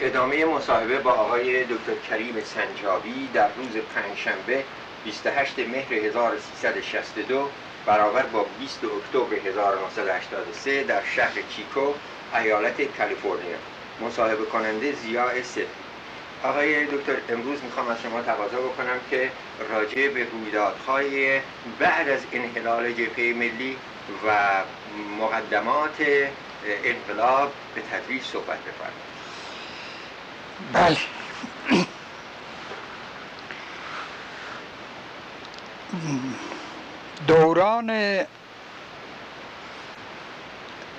ادامه مصاحبه با آقای دکتر کریم سنجابی در روز پنجشنبه 28 مهر 1362 برابر با 20 اکتبر 1983 در شهر چیکو ایالت کالیفرنیا. مصاحبه کننده زیاء سه آقای دکتر امروز می‌خوام از شما تقاضا بکنم که راجع به رویدادهای بعد از انحلال جبهه ملی و مقدمات انقلاب به تدریج صحبت بفرمایید. بله دوران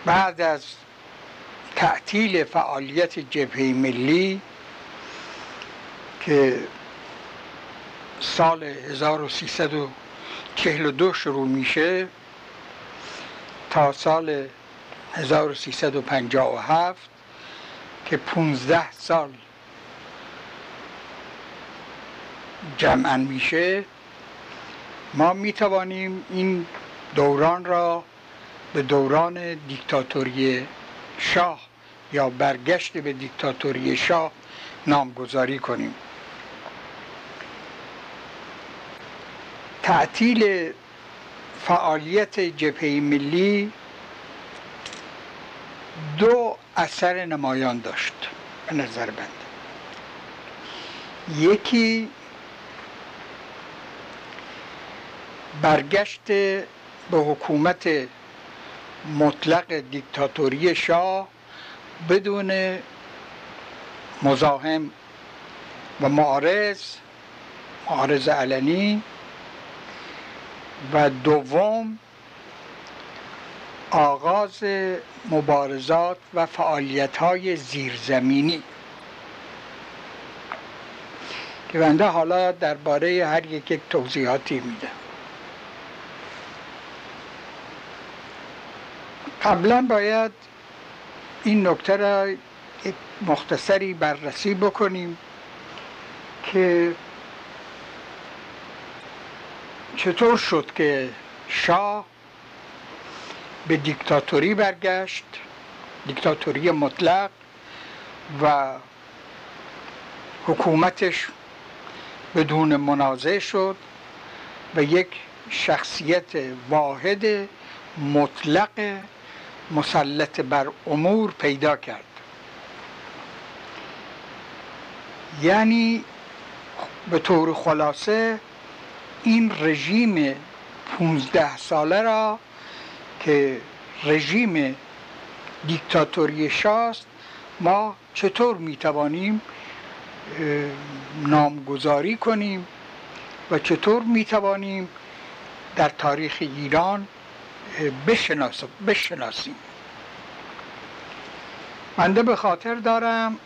بعد از تعطیل فعالیت جبهه ملی که سال 1342 شروع میشه تا سال 1357 که 15 سال جمعا میشه ما می‌توانیم این دوران را به دوران دیکتاتوری شاه یا برگشت به دیکتاتوری شاه نامگذاری کنیم. تعطیل فعالیت جبهه ملی دو اثر نمایان داشت به نظر بنده. یکی برگشت به حکومت مطلق دیکتاتوری شاه بدون مزاحم و معارض معارض علنی و دوم آغاز مبارزات و فعالیت های زیرزمینی. که بنده حالا درباره هر یک یک توضیحاتی میدم. قبلا باید این نکته را یک مختصری بررسی بکنیم که چطور شد که شاه به دیکتاتوری برگشت دیکتاتوری مطلق و حکومتش بدون منازع شد و یک شخصیت واحد مطلق مسلط بر امور پیدا کرد. یعنی به طور خلاصه این رژیم 15 ساله را که رژیم دیکتاتوری شاست ما چطور می‌توانیم نامگذاری کنیم و چطور می‌توانیم در تاریخ ایران بشناسیم. منده به خاطر دارم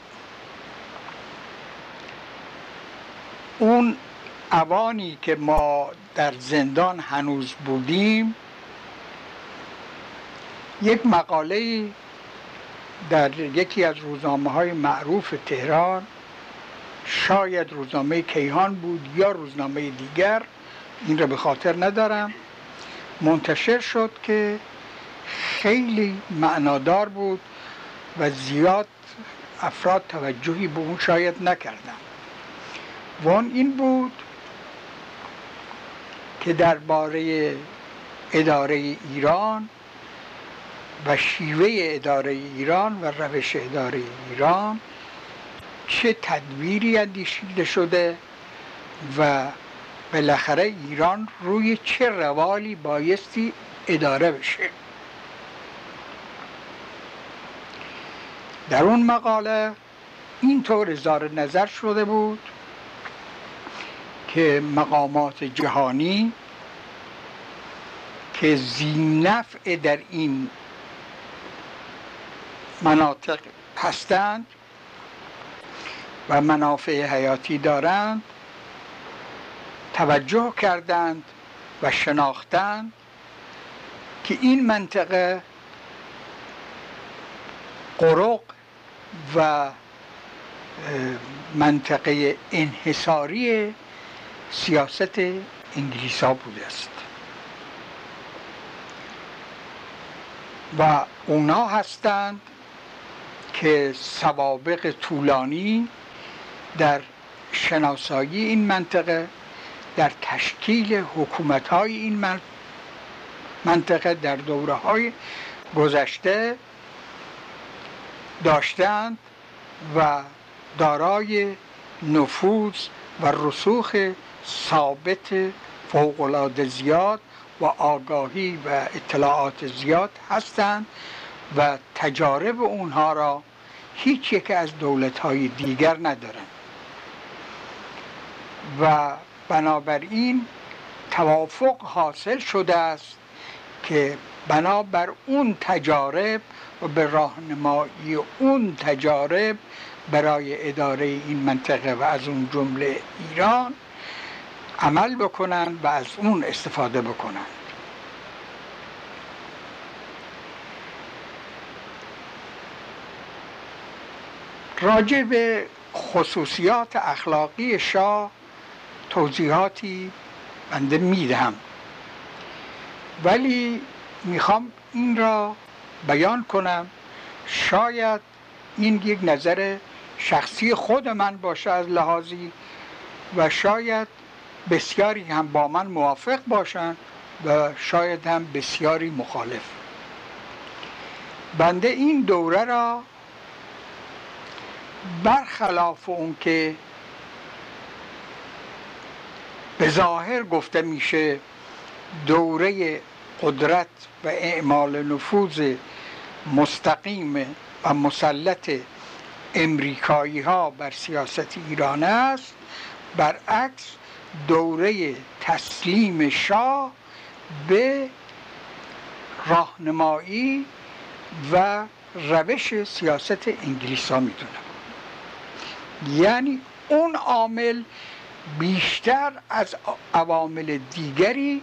اون اوانی که ما در زندان هنوز بودیم یک مقاله در یکی از روزنامه های معروف تهران شاید روزنامه کیهان بود یا روزنامه دیگر این را به خاطر ندارم. منتشر شد که خیلی معنادار بود و زیاد افراد توجهی به اون شاید نکردن. وان این بود که درباره اداره ایران و شیوه اداره ایران و روش اداره ایران چه تدبیری اندیشیده شده و بالاخره ایران روی چه روالی بایستی اداره بشه. در اون مقاله اینطور اظهار نظر شده بود که مقامات جهانی که زینفع در این مناطق هستند و منافع حیاتی دارند توجه کردند و شناختند که این منطقه قرق و منطقه انحصاری سیاست انگلیس ها بوده است. و اونا هستند که سوابق طولانی در شناسایی این منطقه در تشکیل حکومت های این منطقه در دوره های گذشته داشتند و دارای نفوذ و رسوخ ثابت فوقالعاده زیاد و آگاهی و اطلاعات زیاد هستند و تجارب اونها را هیچ یک از دولت های دیگر ندارند. و بنابراین توافق حاصل شده است که بنابر اون تجارب و به راهنمایی اون تجارب برای اداره این منطقه و از اون جمله ایران عمل بکنن و از اون استفاده بکنن راجع به خصوصیات اخلاقی شاه توضیحاتی بنده می‌دهم. ولی می‌خوام این را بیان کنم. شاید این یک نظر شخصی خود من باشه از لحاظی و شاید بسیاری هم با من موافق باشند و شاید هم بسیاری مخالف. بنده این دوره را برخلاف اون که به ظاهر گفته میشه دوره قدرت و اعمال نفوذ مستقیم و مسلط امریکایی ها بر سیاست ایران است. برعکس دوره تسلیم شاه به راهنمایی و روش سیاست انگلیس ها می‌دونم یعنی اون عامل بیشتر از عوامل دیگری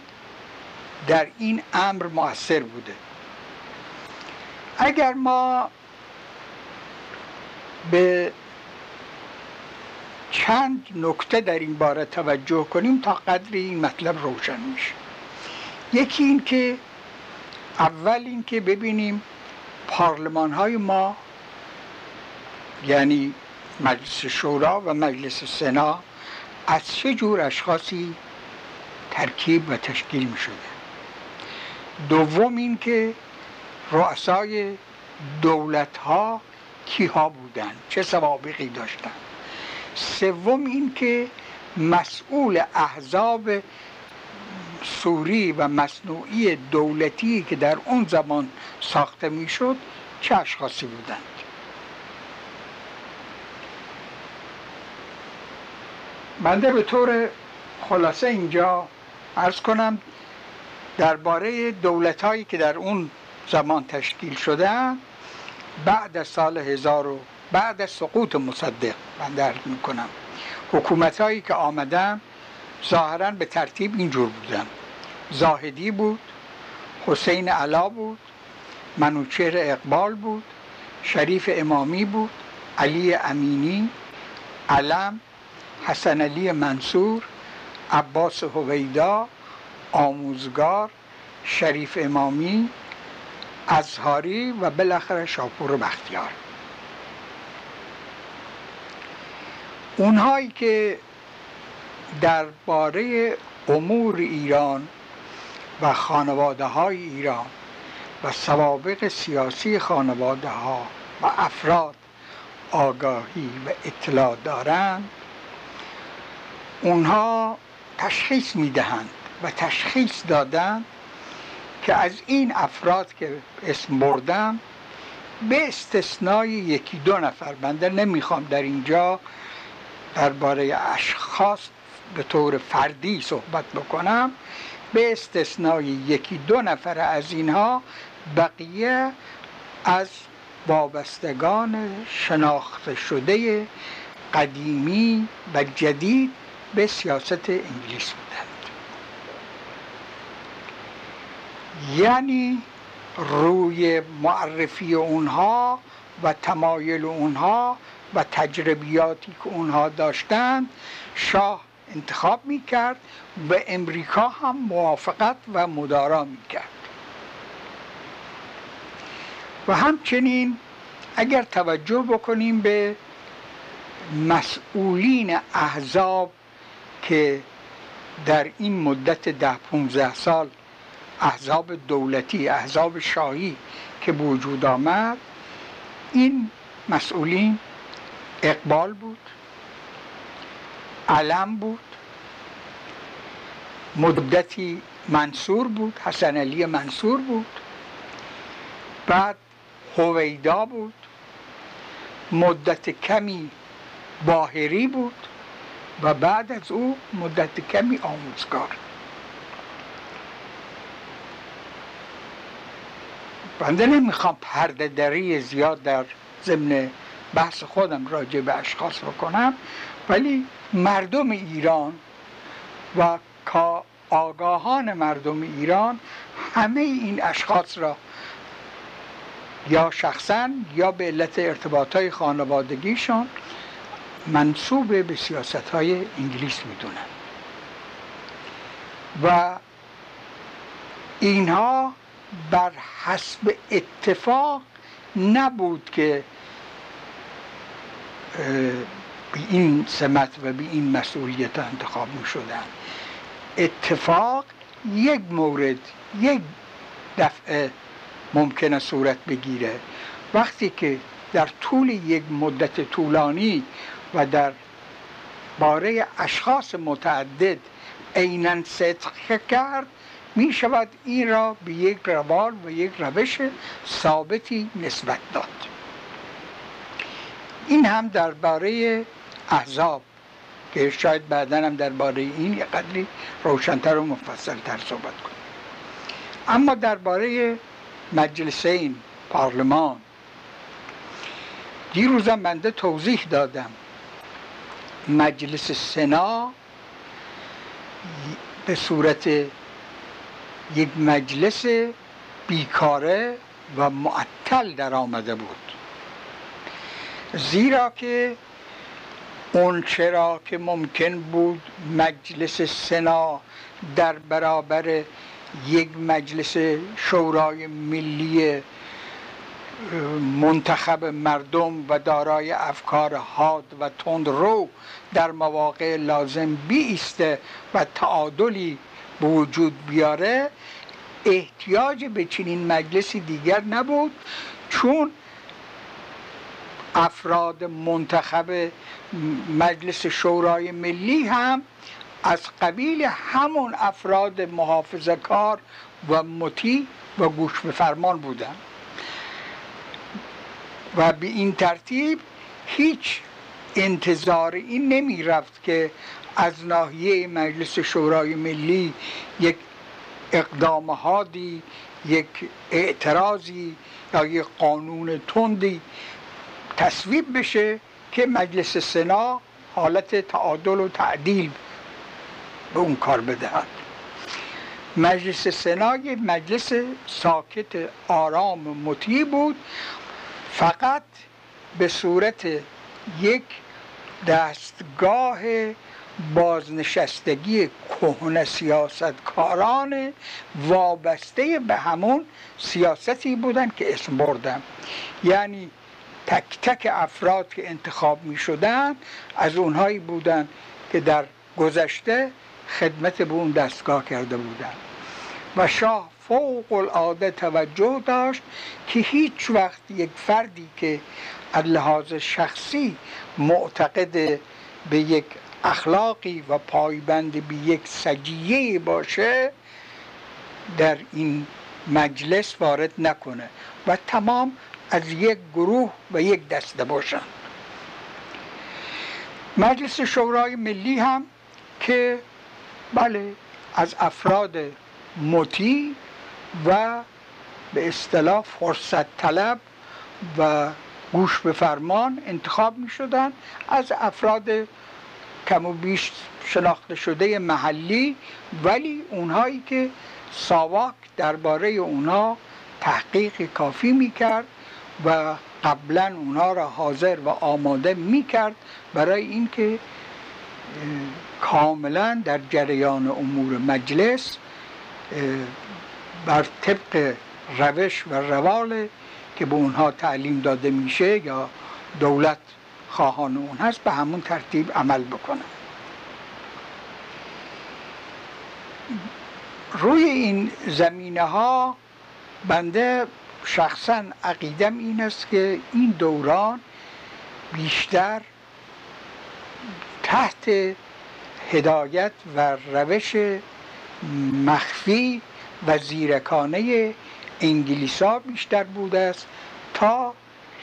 در این امر موثر بوده. اگر ما به چند نکته در این باره توجه کنیم تا قدری این مطلب روشن میشه. یکی این که اول این که ببینیم پارلمان های ما یعنی مجلس شورا و مجلس سنا از چه جور اشخاصی ترکیب و تشکیل می شده دوم این که رؤسای دولت ها کی ها بودن؟ چه سوابقی داشتن؟ سوم این که مسئول احزاب سوری و مصنوعی دولتی که در اون زمان ساخته می‌شد چه اشخاصی بودند بنده به طور خلاصه اینجا ارز کنم درباره دولت هایی که در اون زمان تشکیل شدن بعد از سال هزار و بعد از سقوط مصدق من درد می‌کنم. حکومت هایی که آمدن ظاهرا به ترتیب اینجور بودن. زاهدی بود حسین علا بود منوچهر اقبال بود شریف امامی بود علی امینی علم حسن علی منصور عباس هویدا آموزگار شریف امامی ازهاری و بالاخره شاپور بختیار. اونهایی که درباره امور ایران و خانواده های ایران و سوابق سیاسی خانواده ها و افراد آگاهی و اطلاع دارند اونها تشخیص می‌دهند و تشخیص دادن که از این افراد که اسم بردم به استثنای یکی دو نفر. بنده نمی‌خوام در اینجا درباره اشخاص به طور فردی صحبت بکنم. به استثنای یکی دو نفر از اینها بقیه از وابستگان شناخته شده قدیمی و جدید به سیاست انگلیس بودند یعنی روی معرفی اونها و تمایل اونها و تجربیاتی که اونها داشتند شاه انتخاب می‌کرد و امریکا هم موافقت و مدارا می‌کرد. و همچنین اگر توجه بکنیم به مسئولین احزاب که در این مدت ده 15 سال احزاب دولتی احزاب شاهی که وجود آمد این مسئولین اقبال بود علم بود مدتی منصور بود حسن علی منصور بود بعد هویدا بود مدت کمی باهری بود. و بعد از او مدت کمی آموزگار. بنده نمی‌خوام پرده دری زیاد در ضمن بحث خودم راجع به اشخاص بکنم ولی مردم ایران و آگاهان مردم ایران همه این اشخاص را یا شخصا یا به علت ارتباط های خانوادگیشان منصوب به سیاست های انگلیس می‌دونن و اینها بر حسب اتفاق نبود که به این سمت و به این مسئولیت انتخاب می شدن اتفاق یک مورد یک دفعه ممکنه صورت بگیره. وقتی که در طول یک مدت طولانی و در باره اشخاص متعدد عینا صدق کرد می شود این را به یک روال و یک روش ثابتی نسبت داد. این هم درباره احزاب که شاید بعدا هم درباره این یه قدری روشنتر و مفصلتر صحبت کنیم. اما درباره مجلسین پارلمان دیروزم بنده توضیح دادم. مجلس سنا به صورت یک مجلس بیکاره و معطل در آمده بود. زیرا که اون چرا که ممکن بود مجلس سنا در برابر یک مجلس شورای ملی منتخب مردم و دارای افکار حاد و تند رو در مواقع لازم بیسته و تعادلی به وجود بیاره احتیاج به چنین مجلسی دیگر نبود چون افراد منتخب مجلس شورای ملی هم از قبیل همون افراد محافظه کار و مطیع و گوش به فرمان بودن و به این ترتیب هیچ انتظار این نمی رفت که از ناحیه مجلس شورای ملی یک اقدام هادی یک اعتراضی یا یک قانون تندی تصویب بشه که مجلس سنا حالت تعادل و تعدیل به اون کار بدهد. مجلس سنا یک مجلس ساکت آرام مطیع بود. فقط به صورت یک دستگاه بازنشستگی کهن سیاستکاران وابسته به همون سیاستی بودن که اسم بردم. یعنی تک تک افراد که انتخاب می شدن از اونهایی بودن که در گذشته خدمت به اون دستگاه کرده بودن و شاه فوق العاده توجه داشت که هیچ وقت یک فردی که از لحاظ شخصی معتقد به یک اخلاقی و پایبند به یک سجیه باشه در این مجلس وارد نکنه و تمام از یک گروه و یک دسته باشند مجلس شورای ملی هم که بله از افراد مطیع و به اصطلاح فرصت طلب و گوش به فرمان انتخاب می شدن. از افراد کم و بیش شناخته شده محلی ولی اونهایی که ساواک درباره اونها تحقیق کافی می کرد و قبلا اونها را حاضر و آماده می کرد برای اینکه کاملا در جریان امور مجلس بر طبق روش و روال که به اونها تعلیم داده میشه یا دولت خواهان اون هست به همون ترتیب عمل بکنن. روی این زمینه ها بنده شخصا عقیدم این است که این دوران بیشتر تحت هدایت و روش مخفی و زیرکانه انگلیس ها بیشتر بوده است تا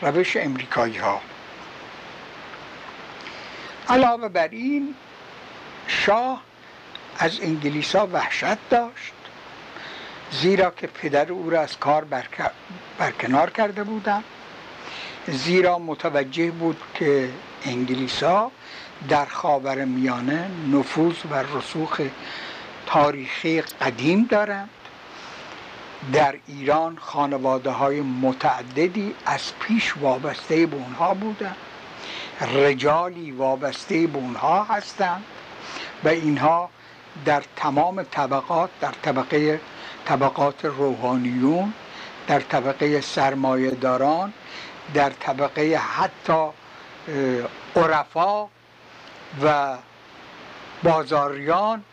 روش امریکایی ها علاوه بر این شاه از انگلیس ها وحشت داشت زیرا که پدر او را از کار برکنار کرده بودند. زیرا متوجه بود که انگلیس ها در خاور میانه نفوذ و رسوخ تاریخی قدیم دارند. در ایران خانواده های متعددی از پیش وابسته به اونها بودند رجالی وابسته به اونها هستند و اینها در تمام طبقات در طبقه طبقات روحانیون در طبقه سرمایه داران در طبقه حتی عرفا و بازاریان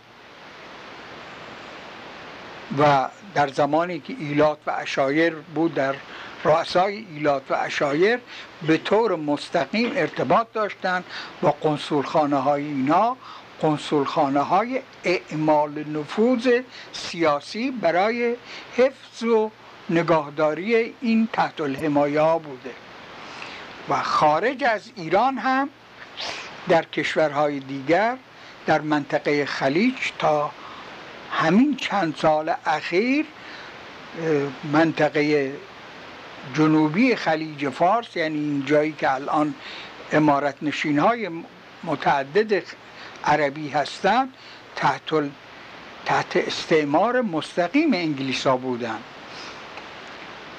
و در زمانی که ایلات و اشایر بود در رؤسای ایلات و اشایر به طور مستقیم ارتباط داشتند با قنصولخانه های اینا. قنصولخانه های اعمال نفوذ سیاسی برای حفظ و نگاهداری این تحت الحمایه بوده. و خارج از ایران هم در کشورهای دیگر در منطقه خلیج تا همین چند سال اخیر منطقه جنوبی خلیج فارس یعنی این جایی که الان امارت نشین های متعدد عربی هستند تحت, تحت استعمار مستقیم انگلیس ها بودن.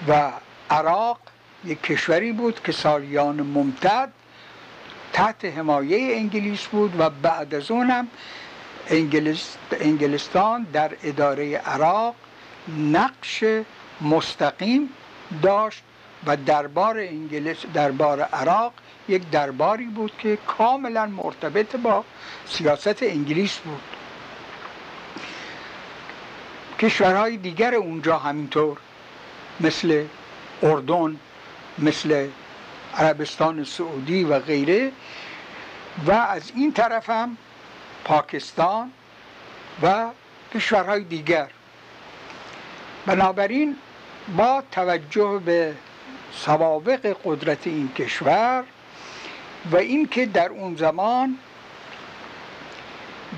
و عراق یک کشوری بود که سالیان ممتد تحت حمایه انگلیس بود و بعد از اونم انگلستان در اداره عراق نقش مستقیم داشت و دربار انگلیس دربار عراق یک درباری بود که کاملا مرتبط با سیاست انگلیس بود. کشورهای دیگر اونجا همینطور مثل اردن مثل عربستان سعودی و غیره. و از این طرف هم پاکستان و کشورهای دیگر. بنابراین با توجه به سوابق قدرت این کشور و اینکه در اون زمان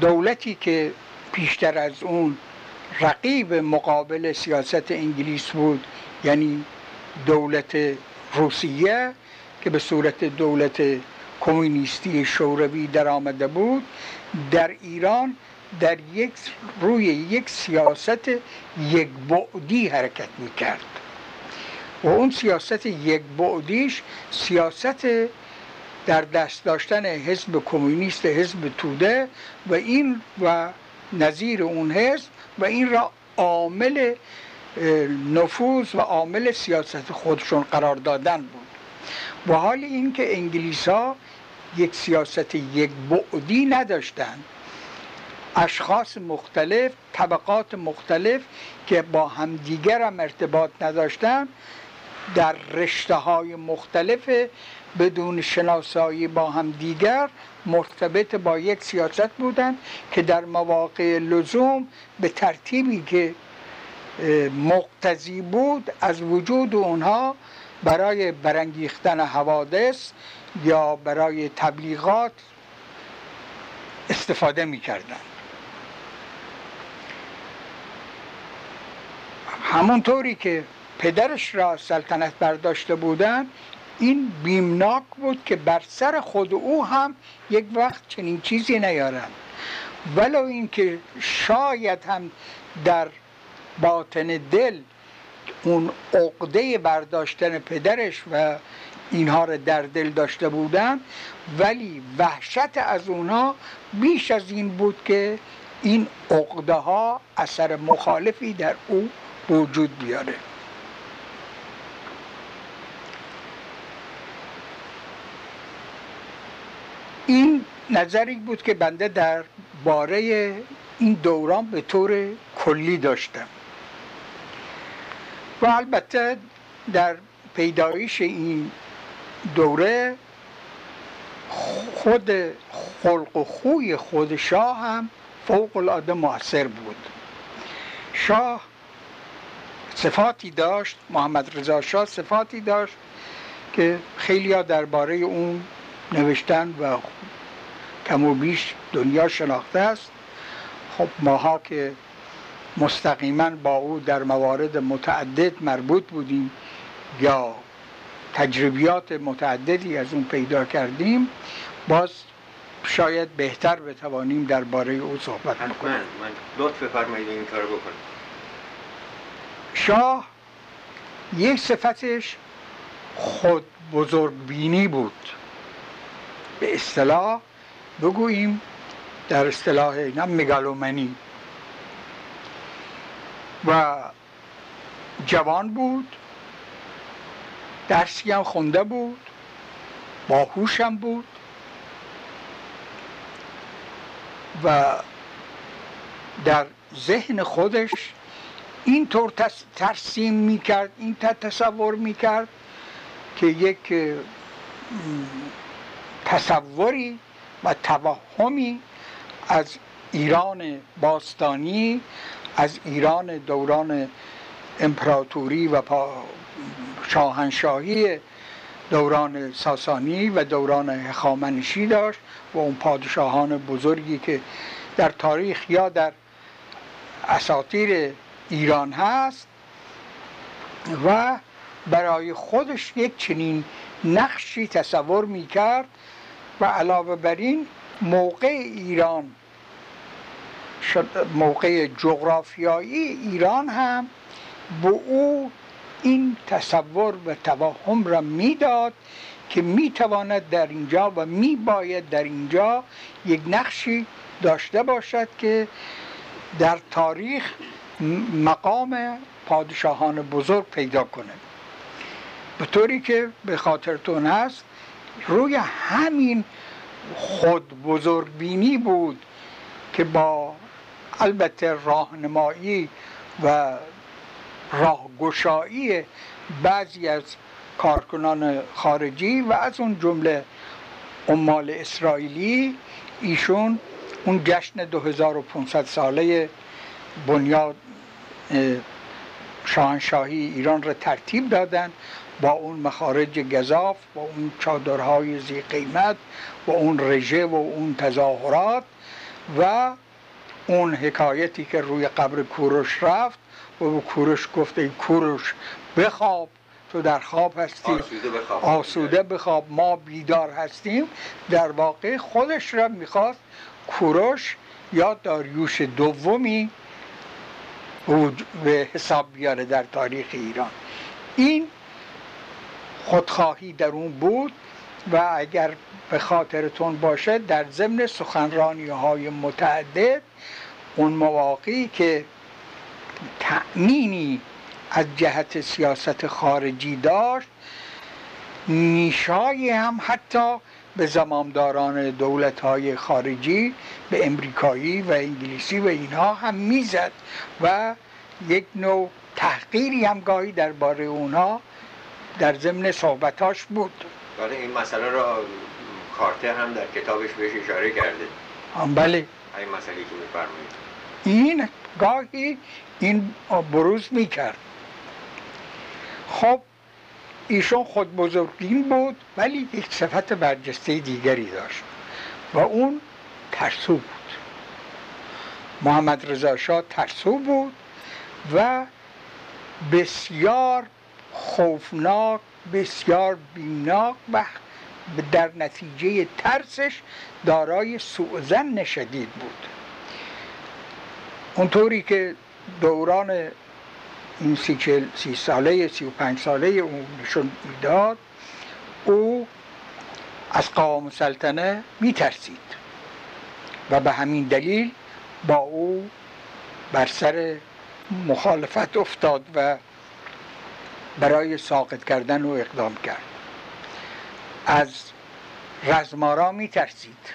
دولتی که پیشتر از اون رقیب مقابل سیاست انگلیس بود یعنی دولت روسیه که به صورت دولت کمونیستی شوروی در آمده بود در ایران در یک روی یک سیاست یک بعدی حرکت می‌کرد. و اون سیاست یک بعدیش سیاست در دست داشتن حزب کمونیست حزب توده و این و نظیر اون حزب و این را عامل نفوذ و عامل سیاست خودشون قرار دادن بود. و حال اینکه انگلیس ها یک سیاست یک بعدی نداشتند. اشخاص مختلف طبقات مختلف که با همدیگر هم ارتباط نداشتن در رشته های مختلف بدون شناسایی با هم دیگر مرتبط با یک سیاست بودند که در مواقع لزوم به ترتیبی که مقتضی بود از وجود اونها برای برانگیختن حوادث یا برای تبلیغات استفاده می‌کردن. همونطوری که پدرش را سلطنت برداشته بودن این بیمناک بود که بر سر خود او هم یک وقت چنین چیزی نیارند. ولو اینکه شاید هم در باطن دل اون عقده برداشتن پدرش و اینها را در دل داشته بودم ولی وحشت از اونها بیش از این بود که این عقده ها اثر مخالفی در او وجود بیاره. این نظری بود که بنده در باره این دوران به طور کلی داشتم. و البته در پیدایش این دوره خود خلق و خوی خود شاه هم فوق العاده موثر بود. شاه صفاتی داشت محمد رضا شاه صفاتی داشت که خیلی ها درباره اون نوشتن و کم و بیش دنیا شناخته است. خب ماها که مستقیما با او در موارد متعدد مربوط بودیم یا تجربیات متعددی از اون پیدا کردیم باز شاید بهتر بتوانیم درباره او صحبت کنیم. من لطف فرمایید این کارو بکنم. شاه یک صفتش خود بزرگبینی بود. به اصطلاح بگوییم در اصطلاح اینا مگالومنی. و جوان بود درسی هم خونده بود. باهوش هم بود. و در ذهن خودش اینطور ترسیم می‌کرد این تصور می‌کرد که یک تصوری و توهمی از ایران باستانی از ایران دوران امپراتوری و شاهنشاهی دوران ساسانی و دوران هخامنشی داشت و اون پادشاهان بزرگی که در تاریخ یا در اساطیر ایران هست و برای خودش یک چنین نقشی تصور می کرد و علاوه بر این موقع ایران موقع جغرافیایی ایران هم به او این تصور و توهم را می‌داد که می‌تواند در اینجا و میباید در اینجا یک نقشی داشته باشد که در تاریخ مقام پادشاهان بزرگ پیدا کنه به طوری که به خاطرتون هست روی همین خود بزرگبینی بود که با البته راهنمایی و راهگشایی بعضی از کارکنان خارجی و از اون جمله عمال اسرائیلی ایشون اون جشن 2500 ساله بنیاد شاهنشاهی ایران را ترتیب دادن با اون مخارج گذاف با اون چادرهای زی قیمت با اون رژه و اون تظاهرات و اون حکایتی که روی قبر کوروش رفت و به کوروش گفت ای کوروش بخواب تو در خواب هستی. آسوده بخواب, آسوده بخواب ما بیدار هستیم. در واقع خودش را می‌خواست. کوروش یا داریوش دومی به حساب بیاره در تاریخ ایران. این خودخواهی در اون بود و اگر به خاطرتون باشه در ضمن سخنرانی های متعدد اون مواقعی که تأمینی از جهت سیاست خارجی داشت نیشایی هم حتی به زمامداران دولت های خارجی به امریکایی و انگلیسی و اینها هم می‌زد و یک نوع تحقیری هم گاهی درباره اونها در ضمن صحبتاش بود. بله این مسئله را کارتر هم در کتابش بهش اشاره کرده. بله. این مسئله که میفرمایید. این گاهی این بروز می‌کرد. خب ایشون خود بزرگین بود ولی یک صفت برجسته دیگری داشت و اون ترسو بود. محمد رضا شاه ترسو بود و بسیار خوفناک بسیار بیناک و در نتیجه ترسش دارای سوء شدید بود. اونطوری که دوران این سی, سی ساله سی و پنج ساله اون نشون می‌داد او از قوام سلطنه میترسید و به همین دلیل با او بر سر مخالفت افتاد و برای ساقط کردن او اقدام کرد. از رزمارا میترسید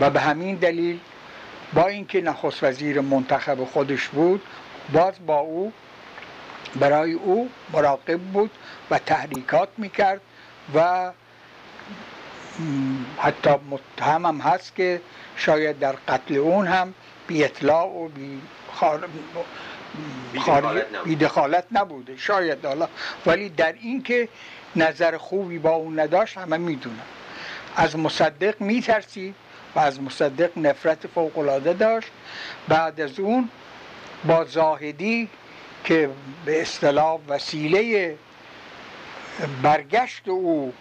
و به همین دلیل با اینکه نخست وزیر منتخب خودش بود باز با او برای او مراقب بود و تحریکات می‌کرد و حتی متهم هم هست که شاید در قتل اون هم بی اطلاع و بی خار... دخالت نبوده. شاید حالا. ولی در این که نظر خوبی با اون نداشت همه می‌دونن. از مصدق میترسید. و از مصدق نفرت فوقلاده داشت. بعد از اون با زاهدی که به اصطلاح وسیله برگشت او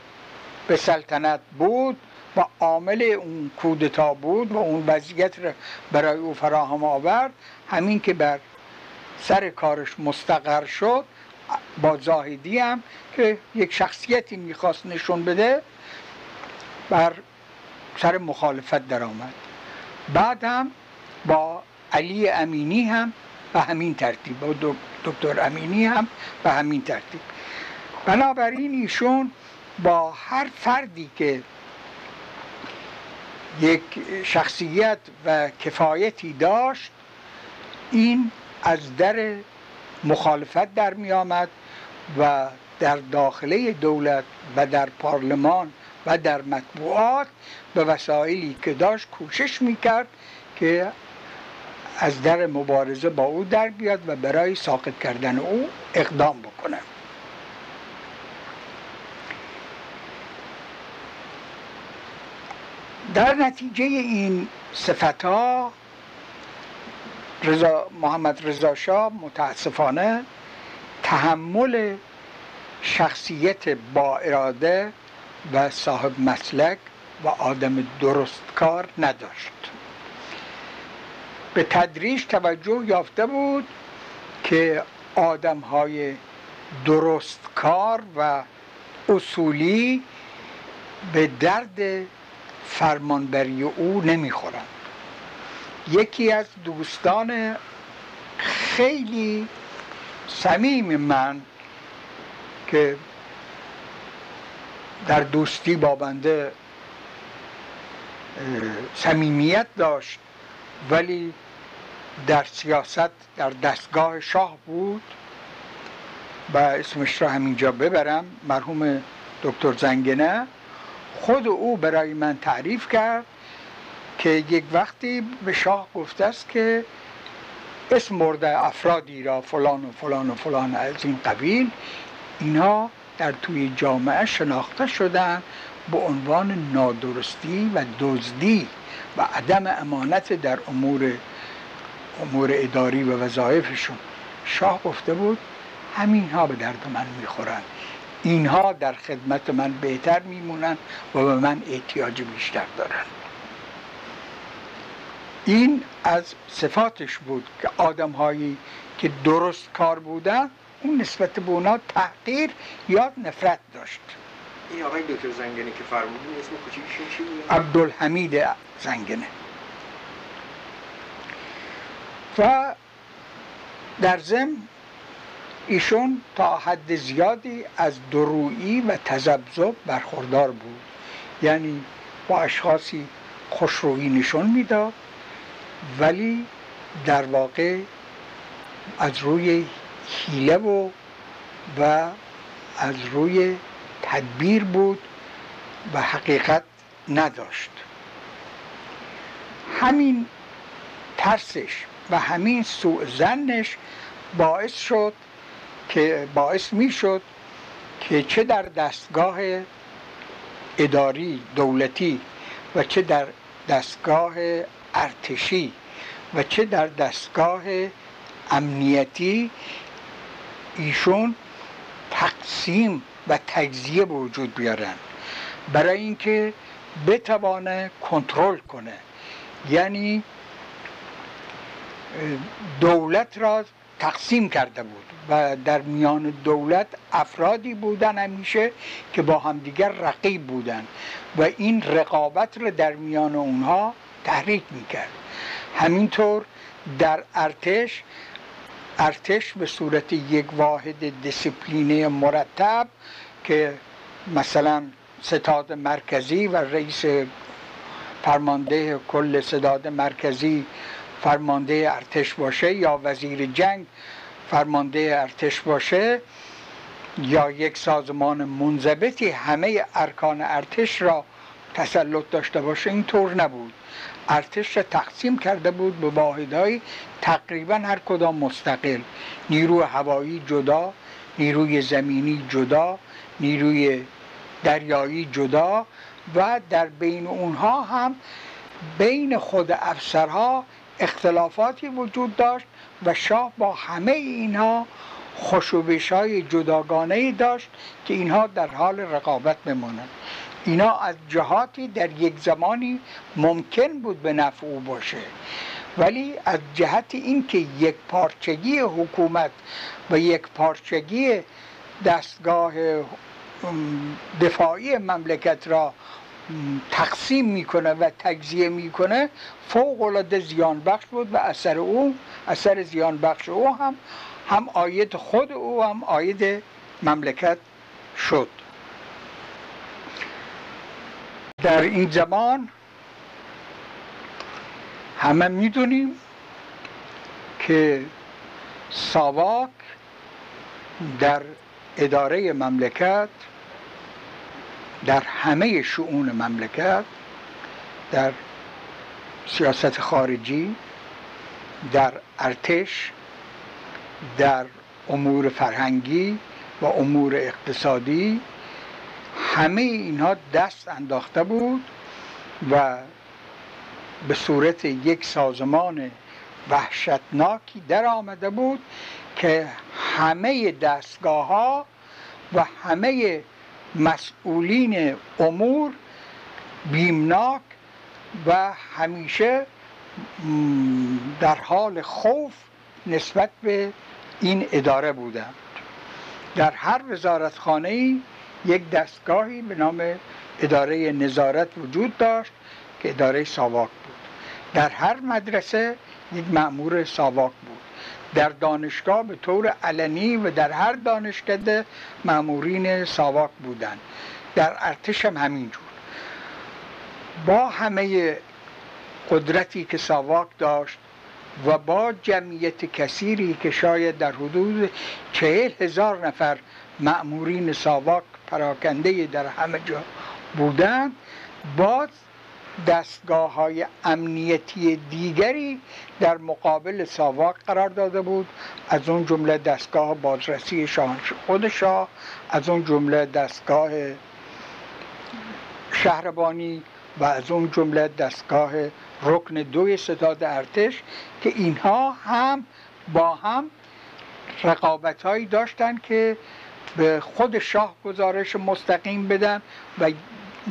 به سلطنت بود و عامل اون کودتا بود و اون وضعیت را برای او فراهم آورد همین که بر سر کارش مستقر شد با زاهدی هم که یک شخصیتی می‌خواست نشون بده بر سر مخالفت در آمد بعد هم با علی امینی هم به همین ترتیب با دکتر امینی هم به همین ترتیب. بنابراین ایشون با هر فردی که یک شخصیت و کفایتی داشت این از در مخالفت در می آمد و در داخله دولت و در پارلمان و در مطبوعات به وسایلی که داشت کوشش می‌کرد که از در مبارزه با او در بیاد و برای ساقط کردن او اقدام بکنه. در نتیجه این صفت ها رضا محمد رضا شاه متاسفانه تحمل شخصیت با اراده و صاحب مسلک و آدم درستکار نداشت. به تدریج توجه یافته بود که آدم های درستکار و اصولی به درد فرمانبری او نمی‌خورند. یکی از دوستان خیلی صمیم من که در دوستی با بنده صمیمیت داشت. ولی در سیاست در دستگاه شاه بود. و اسمش را همینجا ببرم. مرحوم دکتر زنگنه. خود او برای من تعریف کرد که یک وقتی به شاه گفته است که اسم مرده افرادی را فلان و فلان و فلان از این قبیل اینها در توی جامعه شناخته شدن به عنوان نادرستی و دزدی و عدم امانت در امور امور اداری و وظایفشون. شاه گفته بود همین ها به درد من می‌خورن. اینها در خدمت من بهتر میمونن و به من احتیاج بیشتر دارن. این از صفاتش بود که آدم هایی که درست کار بودن اون نسبت به اونا تحقیر یا نفرت داشت. این آقای دکتر زنگنه که فرمودین اسم کوچیکشون چی بود؟ عبدالحمید زنگنه. و در ضمن ایشون تا حد زیادی از درویی و تذبذب برخوردار بود. یعنی با اشخاصی خوشرویی نشون می‌داد ولی در واقع از روی حیله و و از روی تدبیر بود و حقیقت نداشت. همین ترسش و همین سوء زنش باعث شد که باعث می شد که چه در دستگاه اداری دولتی و چه در دستگاه ارتشی و چه در دستگاه امنیتی ایشون تقسیم و تجزیه به وجود بیارن. برای اینکه بتوانه کنترل کنه. یعنی دولت را تقسیم کرده بود و در میان دولت افرادی بودن همیشه که با همدیگر رقیب بودن و این رقابت را در میان اونها تحریک می‌کرد. همینطور در ارتش ارتش به صورت یک واحد دیسپلینه مرتب که مثلا ستاد مرکزی و رئیس فرمانده کل ستاد مرکزی فرمانده ارتش باشه یا وزیر جنگ فرمانده ارتش باشه یا یک سازمان منضبطی همه ارکان ارتش را تسلط داشته باشه اینطور نبود. ارتش را تقسیم کرده بود به واحدهای تقریبا هر کدام مستقل. نیروی هوایی جدا نیروی زمینی جدا نیروی دریایی جدا و در بین اونها هم بین خود افسرها اختلافاتی وجود داشت و شاه با همه اینها خشوبش های جداگانه داشت که اینها در حال رقابت بمانند. اینا از جهاتی در یک زمانی ممکن بود به نفع او باشه. ولی از جهت اینکه یک پارچگی حکومت و یک پارچگی دستگاه دفاعی مملکت را تقسیم می‌کنه و تجزیه می‌کنه فوق العاده زیان بخش بود و اثر او اثر زیان بخش او هم هم آید خود او هم آید مملکت شد. در این زمان همه می‌دونیم که ساواک در اداره مملکت در همه شعون مملکت در سیاست خارجی در ارتش در امور فرهنگی و امور اقتصادی همه اینها دست انداخته بود و به صورت یک سازمان وحشتناکی در آمده بود که همه دستگاه ها و همه مسئولین امور بیمناک و همیشه در حال خوف نسبت به این اداره بودند. در هر وزارتخانه ای یک دستگاهی به نام اداره نظارت وجود داشت که اداره ساواک بود. در هر مدرسه یک معمور ساواک بود. در دانشگاه به طور علنی و در هر دانشکده معمورین ساواک بودند. در ارتش هم همینجور. با همه قدرتی که ساواک داشت و با جمعیت کثیری که شاید در حدود چهل هزار نفر معمورین ساواک پراکنده در همه جا بودند باز دستگاه های امنیتی دیگری در مقابل ساواک قرار داده بود. از اون جمله دستگاه بازرسی شاهنشاه خود شاه از اون جمله دستگاه شهربانی و از اون جمله دستگاه رکن دوی ستاد ارتش که اینها هم با هم رقابت هایی داشتن که به خود شاه گزارش مستقیم بدن و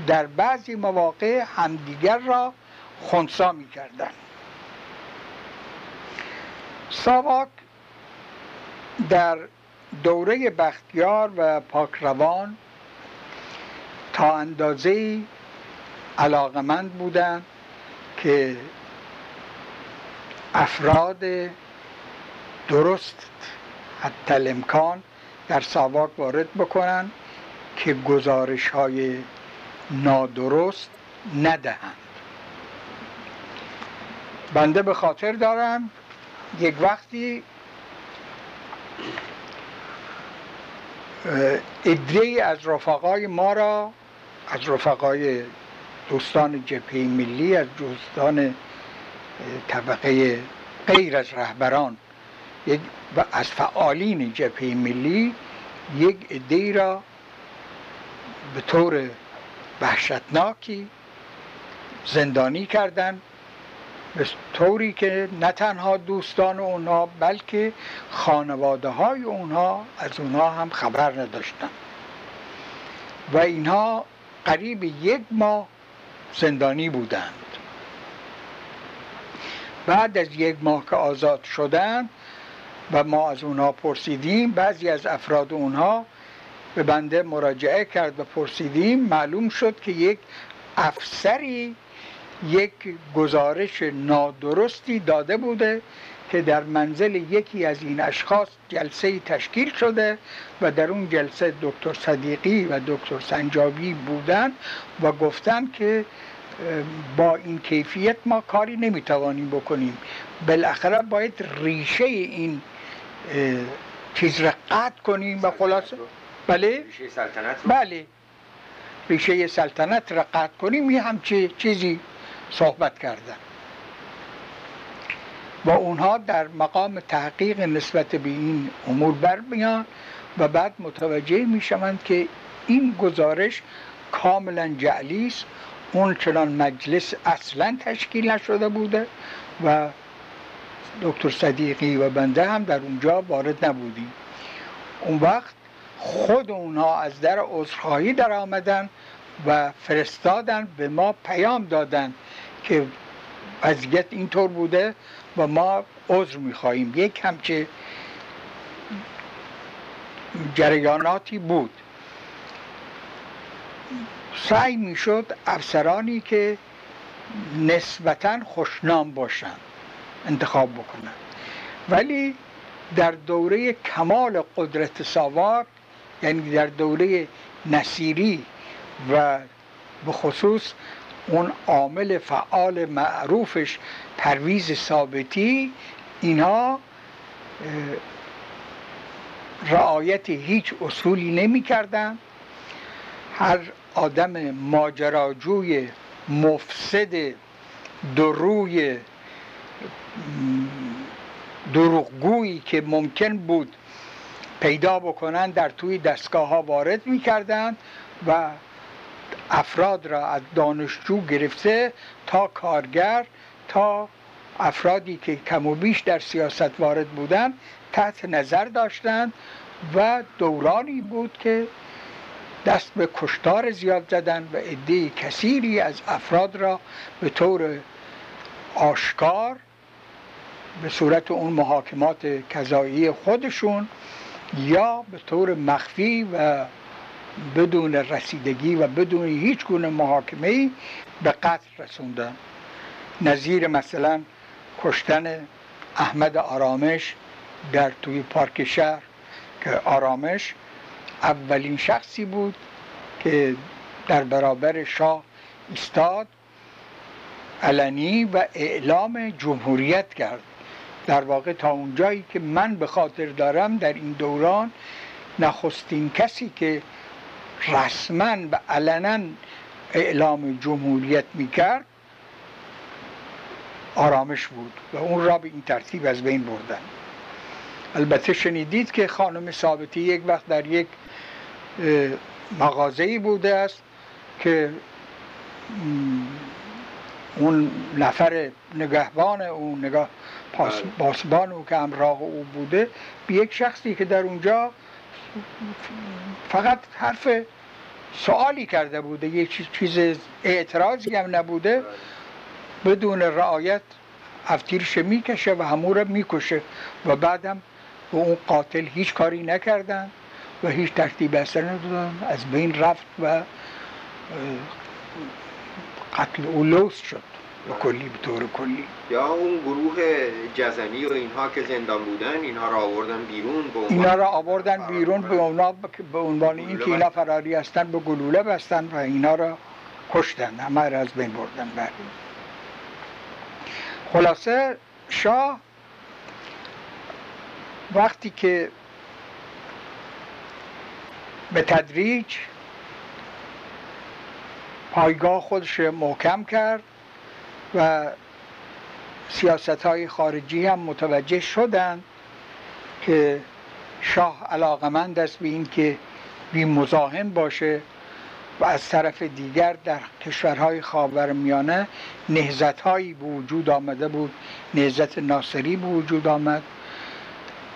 در بعضی مواقع همدیگر را خونسا می کردن ساواک در دوره بختیار و پاکروان تا اندازه علاقمند بودند که افراد درست حتی الامکان در ساواک وارد بکنن که گزارش های نادرست ندهند. بنده به خاطر دارم یک وقتی ادری از رفقای ما را از رفقای دوستان جبهه ملی از دوستان طبقه غیر از رهبران و از فعالین جبهه ملی یک عده را به طور وحشتناکی زندانی کردن به طوری که نه تنها دوستان اونها بلکه خانواده های اونها از اونها هم خبر نداشتن و اینها قریب یک ماه زندانی بودند. بعد از یک ماه که آزاد شدند و ما از اونها پرسیدیم بعضی از افراد اونها به بنده مراجعه کرد و پرسیدیم. معلوم شد که یک افسری یک گزارش نادرستی داده بوده که در منزل یکی از این اشخاص جلسه تشکیل شده و در اون جلسه دکتر صدیقی و دکتر سنجابی بودن و گفتن که با این کیفیت ما کاری نمی‌توانیم بکنیم. بالاخره باید ریشه این چیز را قطع کنیم و خلاصه؟ بله؟ ریشه سلطنت بله. ریشه سلطنت را قطع کنیم یه همچه چیزی صحبت کردن. و اونها در مقام تحقیق نسبت به این امور برمیان و بعد متوجه می‌شوند که این گزارش کاملا جعلی است. اون چنان مجلس اصلا تشکیل نشده بوده و دکتر صدیقی و بنده هم در اونجا وارد نبودیم. اون وقت خود اونها از در عذرخواهی در آمدن و فرستادن به ما پیام دادن که وضعیت اینطور بوده و ما عذر می‌خواهیم. یک همچه جریاناتی بود. سعی می‌شد افسرانی که نسبتا خوشنام باشند. انتخاب بکنند ولی در دوره کمال قدرت ساواک یعنی در دوره نصیری و به خصوص اون عامل فعال معروفش پرویز ثابتی اینها رعایت هیچ اصولی نمی کردن هر آدم ماجراجوی مفسد دروی دروغگویی که ممکن بود پیدا بکنن در توی دستگاه ها وارد می‌کردند و افراد را از دانشجو گرفته تا کارگر تا افرادی که کم و بیش در سیاست وارد بودند تحت نظر داشتند و دورانی بود که دست به کشتار زیاد زدن و عده کثیری از افراد را به طور آشکار به صورت اون محاکمات کذایی خودشون یا به طور مخفی و بدون رسیدگی و بدون هیچ گونه محاکمه به قتل رسوندن. نظیر مثلا کشتن احمد آرامش در توی پارک شهر که آرامش اولین شخصی بود که در برابر شاه ایستاد علنی و اعلام جمهوریت کرد. در واقع تا اونجایی که من به خاطر دارم در این دوران نخستین کسی که رسما و علنا اعلام جمهوریت می‌کرد آرامش بود و اون را به این ترتیب از بین بردن. البته شنیدید که خانم ثابتی یک وقت در یک مغازه‌ای بوده است که اون نفر نگهبان او نگاه پاسبان او که همراه او بوده به یک شخصی که در اونجا فقط حرف سوالی کرده بوده یک چیز اعتراضی هم نبوده بدون رعایت افتیرش می‌کشه و همون رو می‌کشه و بعدم به اون قاتل هیچ کاری نکردن و هیچ ترتیب اثر ندادن. از بین رفت و قتل او شد. به کلی به طور کلی؟ یا اون گروه جزنی و اینها که زندان بودن اینها را آوردن بیرون به اینا را آوردن بیرون به عنوان به عنوان این که اینا فراری هستن به گلوله بستن و اینا را کشتن همه را از بین بردن. بله. خلاصه شاه وقتی که به تدریج پایگاه خودش محکم کرد و سیاست های خارجی هم متوجه شدند که شاه علاقمند است به این که بی مزاحم باشه و از طرف دیگر در کشورهای خاورمیانه نهزت هایی به وجود آمده بود. نهزت ناصری به وجود آمد.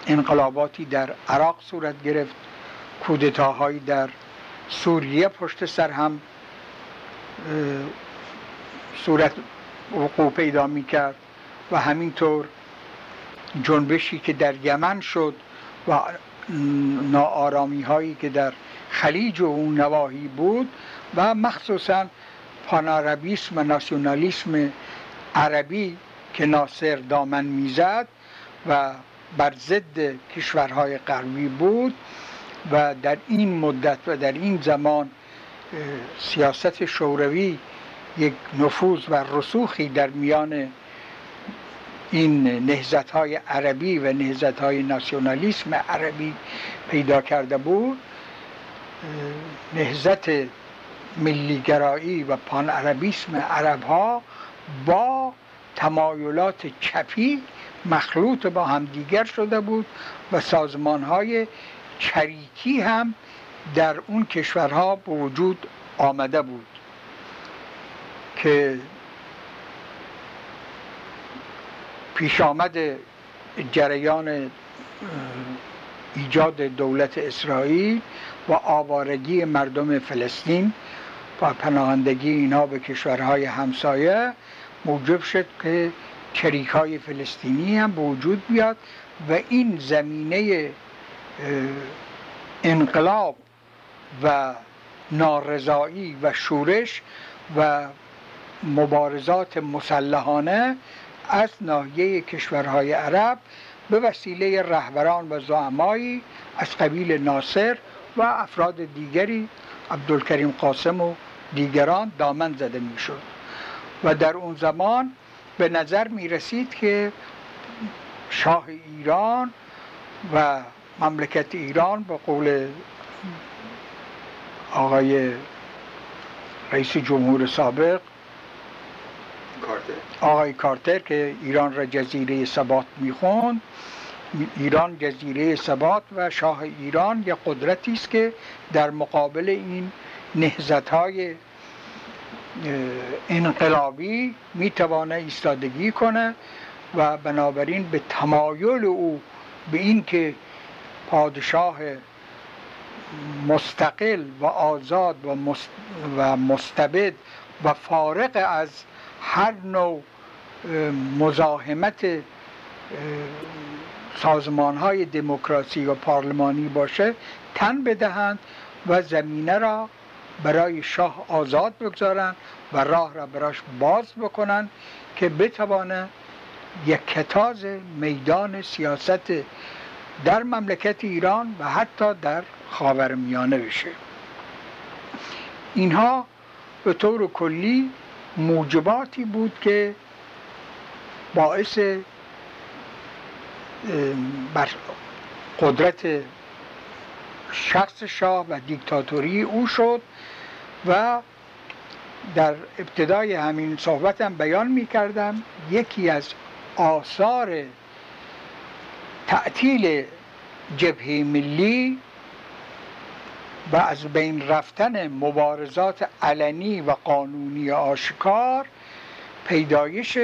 انقلاباتی در عراق صورت گرفت. کودتاهایی در سوریه پشت سر هم صورت وقوع پیدا می کرد و همینطور جنبشی که در یمن شد و ناآرامی هایی که در خلیج و اون نواحی بود و مخصوصا پانارابیسم و ناسیونالیسم عربی که ناصر دامن می‌زد و بر ضد کشورهای غربی بود و در این مدت و در این زمان سیاست شوروی یک نفوذ و رسوخی در میان این نهزت های عربی و نهزت های ناسیونالیسم عربی پیدا کرده بود. نهزت ملیگرایی و پان عربیسم عرب ها با تمایلات چپی مخلوط با همدیگر شده بود و سازمان های چریکی هم در اون کشورها به وجود آمده بود. که پیش آمد جریان ایجاد دولت اسرائیل و آوارگی مردم فلسطین و پناهندگی اینا به کشورهای همسایه موجب شد که چریک های فلسطینی هم به وجود بیاد و این زمینه انقلاب و نارضایی و شورش و مبارزات مسلحانه از ناحیه کشورهای عرب به وسیله رهبران و زعمایی از قبیل ناصر و افراد دیگری عبدالکریم قاسم و دیگران دامن زده می‌شد. و در اون زمان به نظر می رسید که شاه ایران و مملکت ایران به قول آقای رئیس جمهور سابق آقای کارتر که ایران را جزیره ثبات می‌خوند ایران جزیره ثبات و شاه ایران یک قدرتی است که در مقابل این نهزت های انقلابی می‌توانه ایستادگی کنه و بنابراین به تمایل او به اینکه پادشاه مستقل و آزاد و مستبد و فارق از هر نوع مزاحمت سازمان های دموکراسی و پارلمانی باشه تن بدهند و زمینه را برای شاه آزاد بگذارند و راه را براش باز بکنند که بتوانه یک کتاز میدان سیاست در مملکت ایران و حتی در خاورمیانه بشه. اینها به طور کلی موجباتی بود که باعث بر قدرت شخص شاه و دیکتاتوری او شد و در ابتدای همین صحبتم بیان می کردم یکی از آثار تعطیل جبهه ملی و از بین رفتن مبارزات علنی و قانونی آشکار پیدایش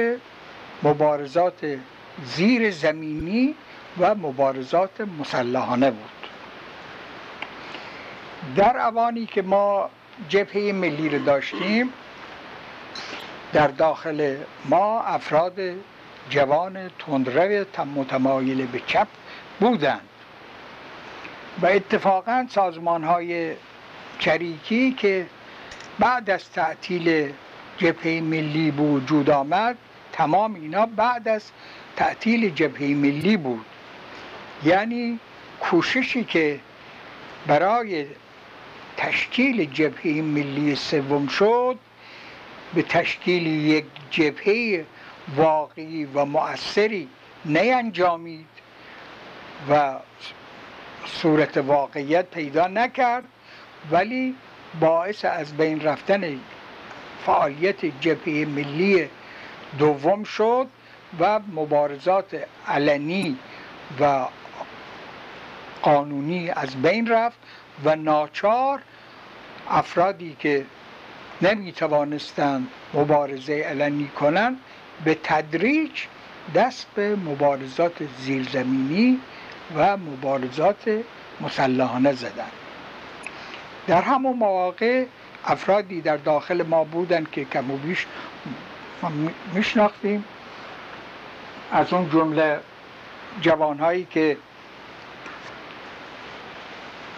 مبارزات زیر زمینی و مبارزات مسلحانه بود. در اوانی که ما جبهه ملی رو داشتیم در داخل ما افراد جوان تندرو متمایل به چپ بودند. و اتفاقا سازمان های چریکی که بعد از تعطیل جبهه ملی وجود آمد تمام اینا بعد از تعطیل جبهه ملی بود. یعنی کوششی که برای تشکیل جبهه ملی سوم شد به تشکیل یک جبهه واقعی و مؤثری نینجامید و صورت واقعیت پیدا نکرد ولی باعث از بین رفتن فعالیت جبهه ملی دوم شد و مبارزات علنی و قانونی از بین رفت و ناچار افرادی که نمی توانستند مبارزه علنی کنند به تدریج دست به مبارزات زیرزمینی و مبارزات مسلحانه زدند در همون مواقع افرادی در داخل ما بودند که کم و بیش میشناختیم. از اون جمله جوانهایی که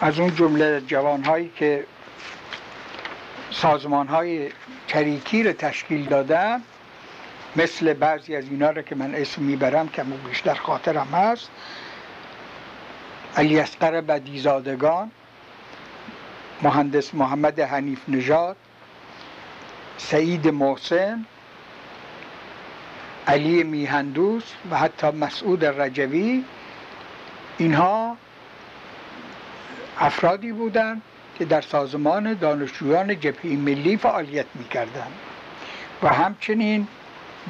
از اون جمله جوانهایی که سازمان های چریکی رو تشکیل دادن مثل بعضی از اینا رو که من اسم می‌برم که بیشتر خاطرم هست. علی اسقر بدیزادگان مهندس محمد حنیف نژاد سعید محسن علی میهندوس و حتی مسعود رجوی. اینها افرادی بودند که در سازمان دانشجویان جبهه ملی فعالیت می‌کردند. و همچنین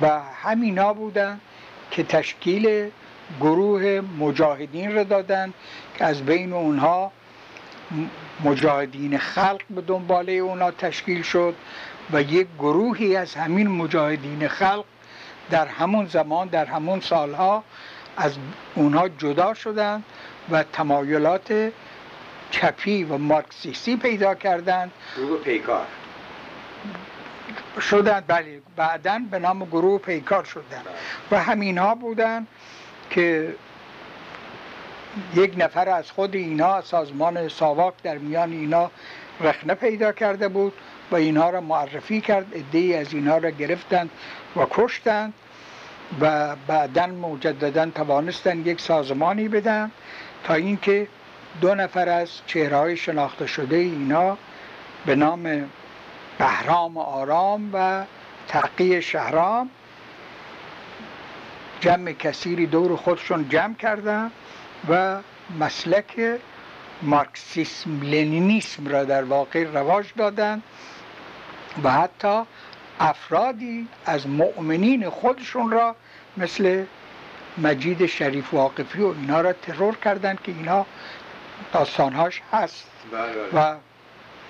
و همینا بودند که تشکیل گروه مجاهدین را دادند که از بین اونها مجاهدین خلق به دنباله اونا تشکیل شد و یک گروهی از همین مجاهدین خلق در همون زمان در همون سالها از اونها جدا شدند و تمایلات چپی و مارکسیستی پیدا کردند. گروه پیکار. شدند بله بعدا به نام گروه پیکار شدند. و همین ها بودند که یک نفر از خود اینا سازمان ساواک در میان اینا رخنه پیدا کرده بود و اینها را معرفی کرد ادهی از اینها را گرفتند و کشتند و بعدا مجددا توانستند یک سازمانی بدن تا اینکه دو نفر از چهرهای شناخته شده اینا به نام بهرام آرام و تقی شهرام جمع کثیری دور خودشون جمع کردن و مسلک مارکسیسم لنینیسم را در واقع رواج دادند و حتی افرادی از مؤمنین خودشون را مثل مجید شریف واقفی و اینا را ترور کردند که اینا داستانهاش هست بله، بله. و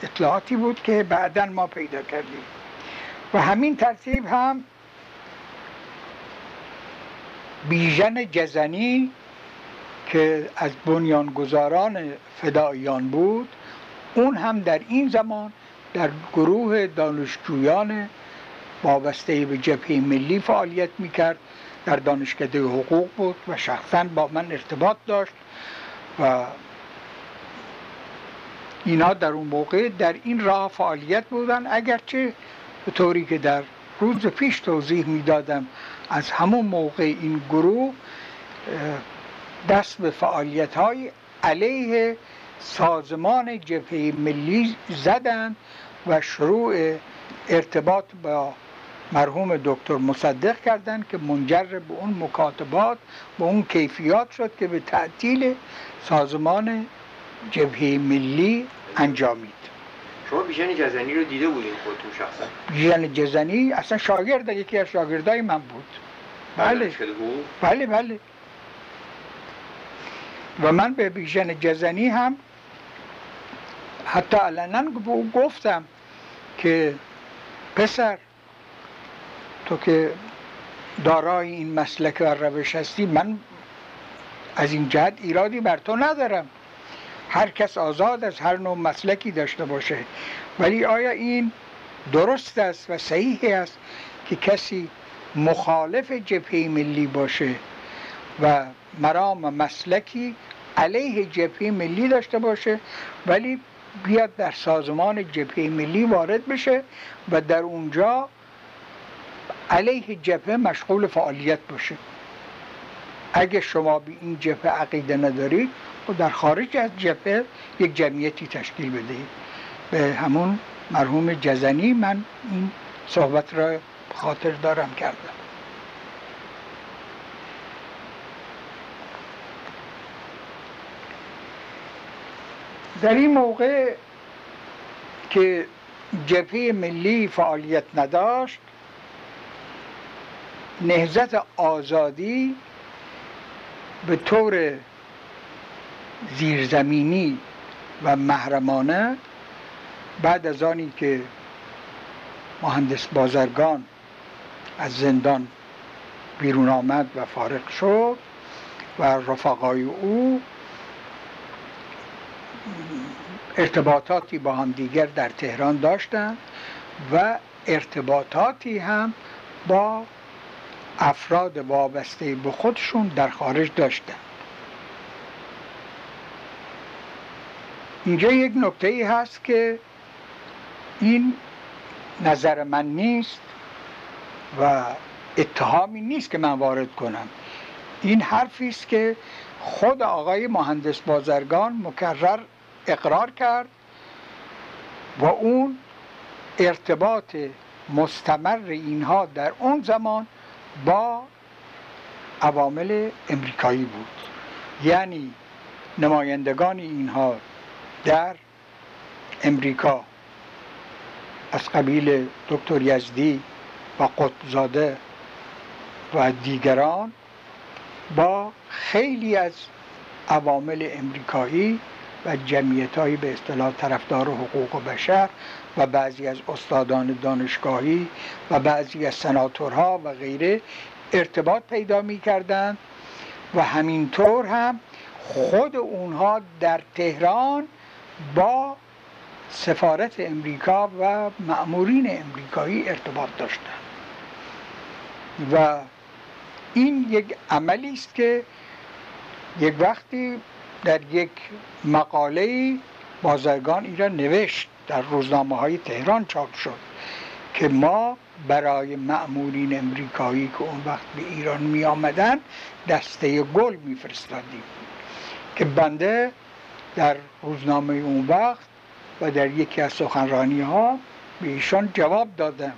اطلاعاتی بود که بعدا ما پیدا کردیم و همین ترتیب هم بیژن جزنی که از بنیانگذاران فداییان بود اون هم در این زمان در گروه دانشجویان وابسته به جبهه ملی فعالیت می‌کرد در دانشکده حقوق بود و شخصا با من ارتباط داشت و اینا در اون موقع در این راه فعالیت بودن. اگرچه به طوری که در روز پیش توضیح می‌دادم از همون موقع این گروه دست به فعالیت های علیه سازمان جبهه ملی زدن و شروع ارتباط با مرحوم دکتر مصدق کردند که منجر به اون مکاتبات به اون کیفیات شد که به تعطیل سازمان جبهه ملی انجامید. شما بیژن جزنی رو دیده بودین خودتون شخصا؟ بیژن جزنی اصلا شاگرد یکی از شاگردای من بود. بله؟ بله بله. و من به بیژن جزنی هم حتی علنا به او گفتم که پسر تو که دارای این مسلک و روش هستی من از این جهت ایرادی بر تو ندارم. هر کس آزاد از هر نوع مسلکی داشته باشه. ولی آیا این درست است و صحیح است که کسی مخالف جبهه ملی باشه و مرام مسلکی علیه جبهه ملی داشته باشه ولی بیاد در سازمان جبهه ملی وارد بشه و در اونجا علیه جبهه مشغول فعالیت باشه؟ اگه شما به این جبهه عقیده ندارید و در خارج از جبهه یک جمعیتی تشکیل بدهید. به همون مرحوم جزنی من این صحبت را خاطر دارم کردم. در این موقع که جبهه ملی فعالیت نداشت نهزت آزادی به طور زیرزمینی و محرمانه بعد از آنی که مهندس بازرگان از زندان بیرون آمد و فارغ شد و رفقای او ارتباطاتی با هم دیگر در تهران داشتند و ارتباطاتی هم با افراد وابسته به خودشون در خارج داشتن. اینجا یک نکته ای هست که این نظر من نیست و اتهامی نیست که من وارد کنم. این حرفی است که خود آقای مهندس بازرگان مکرر اقرار کرد و اون ارتباط مستمر اینها در اون زمان با عوامل امریکایی بود. یعنی نمایندگان اینها در امریکا از قبیل دکتر یزدی و قطبزاده و دیگران با خیلی از عوامل امریکایی و جمعیت های به اصطلاح طرفدار حقوق بشر و بعضی از استادان دانشگاهی و بعضی از سناتورها و غیره ارتباط پیدا می کردن و همینطور هم خود اونها در تهران با سفارت امریکا و مأمورین امریکایی ارتباط داشتند. و این یک عملی است که یک وقتی در یک مقاله بازرگان ایران نوشت در روزنامه های تهران چاپ شد که ما برای معمولین امریکایی که اون وقت به ایران می آمدن دسته گل میفرستادیم که بنده در روزنامه اون وقت و در یکی از سخنرانی ها به ایشان جواب دادم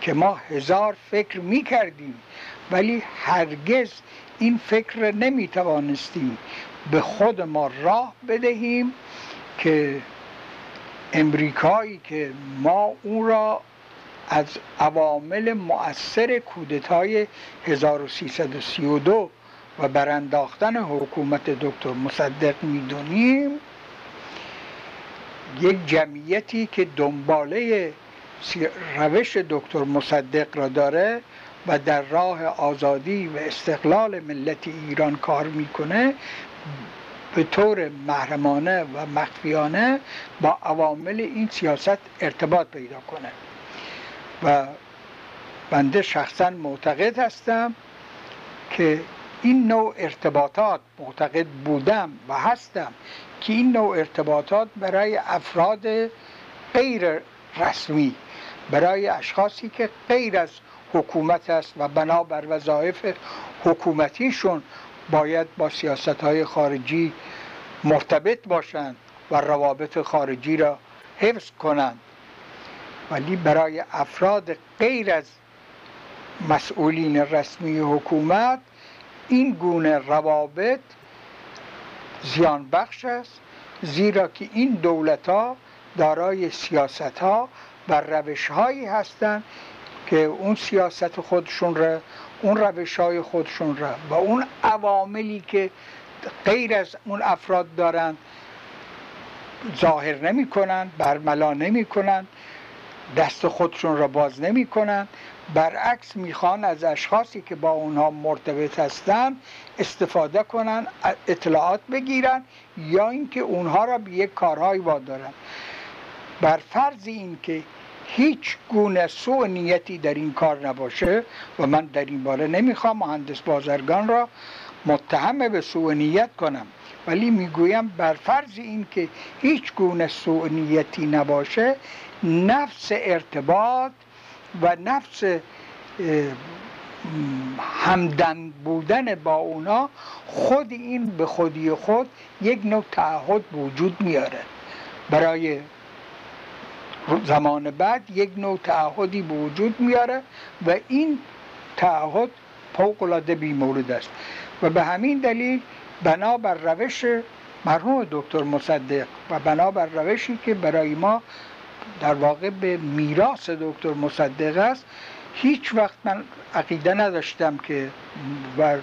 که ما هزار فکر می کردیم ولی هرگز این فکر نمی توانستیم به خود ما راه بدهیم که امریکایی که ما او را از عوامل مؤثر کودتای 1332 و برانداختن حکومت دکتر مصدق می‌دونیم یک جمعیتی که دنباله روش دکتر مصدق را داره و در راه آزادی و استقلال ملت ایران کار می‌کنه به طور محرمانه و مخفیانه با عوامل این سیاست ارتباط پیدا کنه. و بنده شخصا معتقد هستم که این نوع ارتباطات معتقد بودم و هستم که این نوع ارتباطات برای افراد غیر رسمی برای اشخاصی که غیر از حکومت است و بنابر وظایف حکومتیشون باید با سیاست های خارجی مرتبط باشند و روابط خارجی را حفظ کنند. ولی برای افراد غیر از مسئولین رسمی حکومت این گونه روابط زیان بخش است زیرا که این دولت ها دارای سیاست ها و روش هایی هستند که اون سیاست خودشون را اون روش های خودشون را و اون عواملی که غیر از اون افراد دارند ظاهر نمی کنند برملا نمی کنند دست خودشون را باز نمی کنند برعکس می‌خوان از اشخاصی که با اونها مرتبط هستند استفاده کنند اطلاعات بگیرن یا اینکه اونها را به یک کارهایی وادارن بر فرض اینکه هیچ گونه سوء نیتی در این کار نباشه و من در این باره نمی‌خوام مهندس بازرگان را متهم به سوء نیت کنم. ولی می‌گویم بر فرض اینکه هیچ گونه سوء نیتی نباشه نفس ارتباط و نفس همدن بودن با اونا خود این به خودی خود یک نوع تعهد وجود میاره. برای زمان بعد یک نوع تعهدی به وجود میاره و این تعهد فوقالعاده بیمورد است. و به همین دلیل بنابر روش مرحوم دکتر مصدق و بنابر روشی که برای ما در واقع به میراث دکتر مصدق است هیچ وقت من عقیده نداشتم که و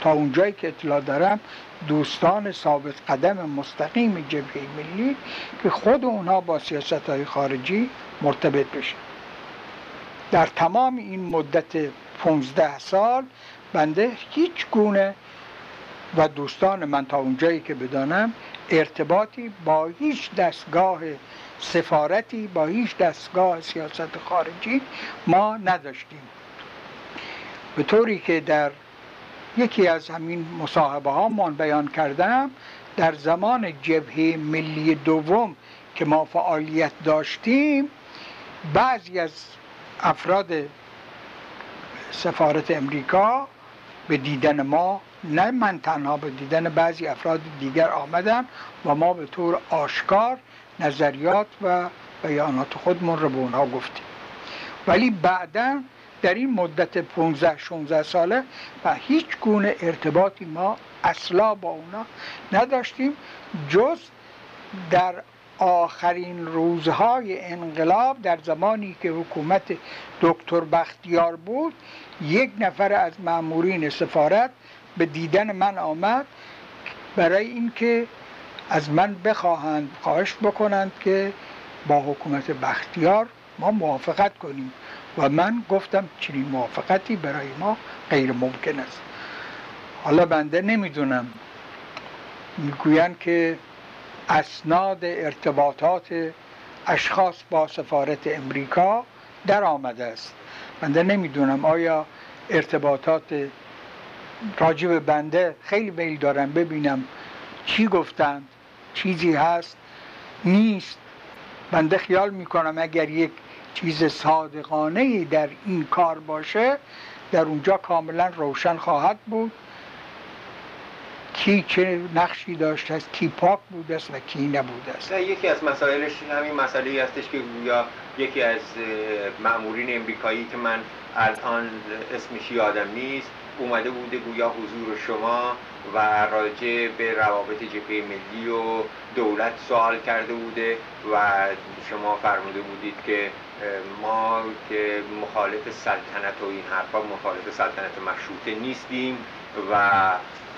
تا اونجایی که اطلاع دارم دوستان ثابت قدم مستقیم جبهه ملی که خود اونها با سیاست های خارجی مرتبط بشن. در تمام این مدت 15 سال بنده هیچ گونه و دوستان من تا اونجایی که بدانم ارتباطی با هیچ دستگاه سفارتی با هیچ دستگاه سیاست خارجی ما نداشتیم. به طوری که در یکی از همین مصاحبه ها من بیان کردم در زمان جبهه ملی دوم که ما فعالیت داشتیم بعضی از افراد سفارت امریکا به دیدن ما نه من تنها به دیدن بعضی افراد دیگر آمدن و ما به طور آشکار نظریات و بیانات خودمون رو به اونها گفتیم. ولی بعدا در این مدت 15 16 ساله و هیچ گونه ارتباطی ما اصلا با اونا نداشتیم جز در آخرین روزهای انقلاب در زمانی که حکومت دکتر بختیار بود یک نفر از مامورین سفارت به دیدن من آمد برای اینکه از من بخواهند خواهش بکنند که با حکومت بختیار ما موافقت کنیم. و من گفتم چنین موافقتی برای ما غیر ممکن است. حالا بنده نمی‌دونم. می‌گویند که اسناد ارتباطات اشخاص با سفارت امریکا در آمده است. بنده نمی‌دونم آیا ارتباطات راجب بنده خیلی میل دارم ببینم چی گفتند. چیزی هست؟ نیست. بنده خیال می‌کنم اگر یک چیز صادقانه در این کار باشه در اونجا کاملا روشن خواهد بود. کی چه نقشی داشته است کی پاک بوده است و کی نبوده است. یکی از مسائلش همین مسئله هستش که گویا یکی از مامورین امریکایی که من الان اسمش یادم نیست اومده بوده گویا حضور شما و راجع به روابط جبهه ملی و دولت سوال کرده بوده و شما فرموده بودید که ما که مخالف سلطنت و این حرفا مخالف سلطنت مشروطه نیستیم و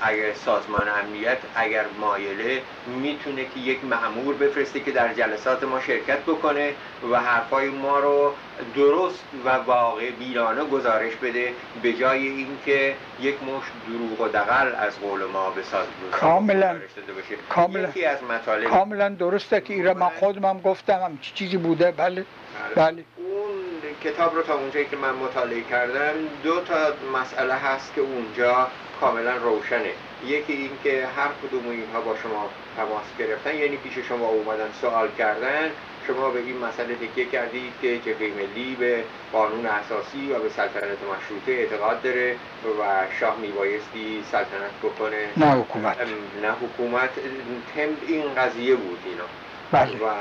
اگر سازمان امنیت اگر مایله می‌تونه که یک معمور بفرسته که در جلسات ما شرکت بکنه و حرفای ما رو درست و واقع بیرانه گزارش بده به جای اینکه یک مش دروغ و دقل از قول ما به ساز کاملا کاملا از مطالب کاملا درسته که ایره من خودم گفتم هم چیزی بوده بله بله, بله. اون کتاب رو تا اونجایی که من مطالعه کردم دو تا مسئله هست که اونجا کاملا روشنه. یکی این که هر کدوم اینها با شما تماس گرفتن یعنی پیش شما اومدن سوال کردن شما به این مسئله تکیه کردید که جبهه ملی به قانون اساسی و به سلطنت مشروطه اعتقاد داره و شاه میبایستی سلطنت بکنه. نه حکومت. نه حکومت. تم این قضیه بود اینا. بله. و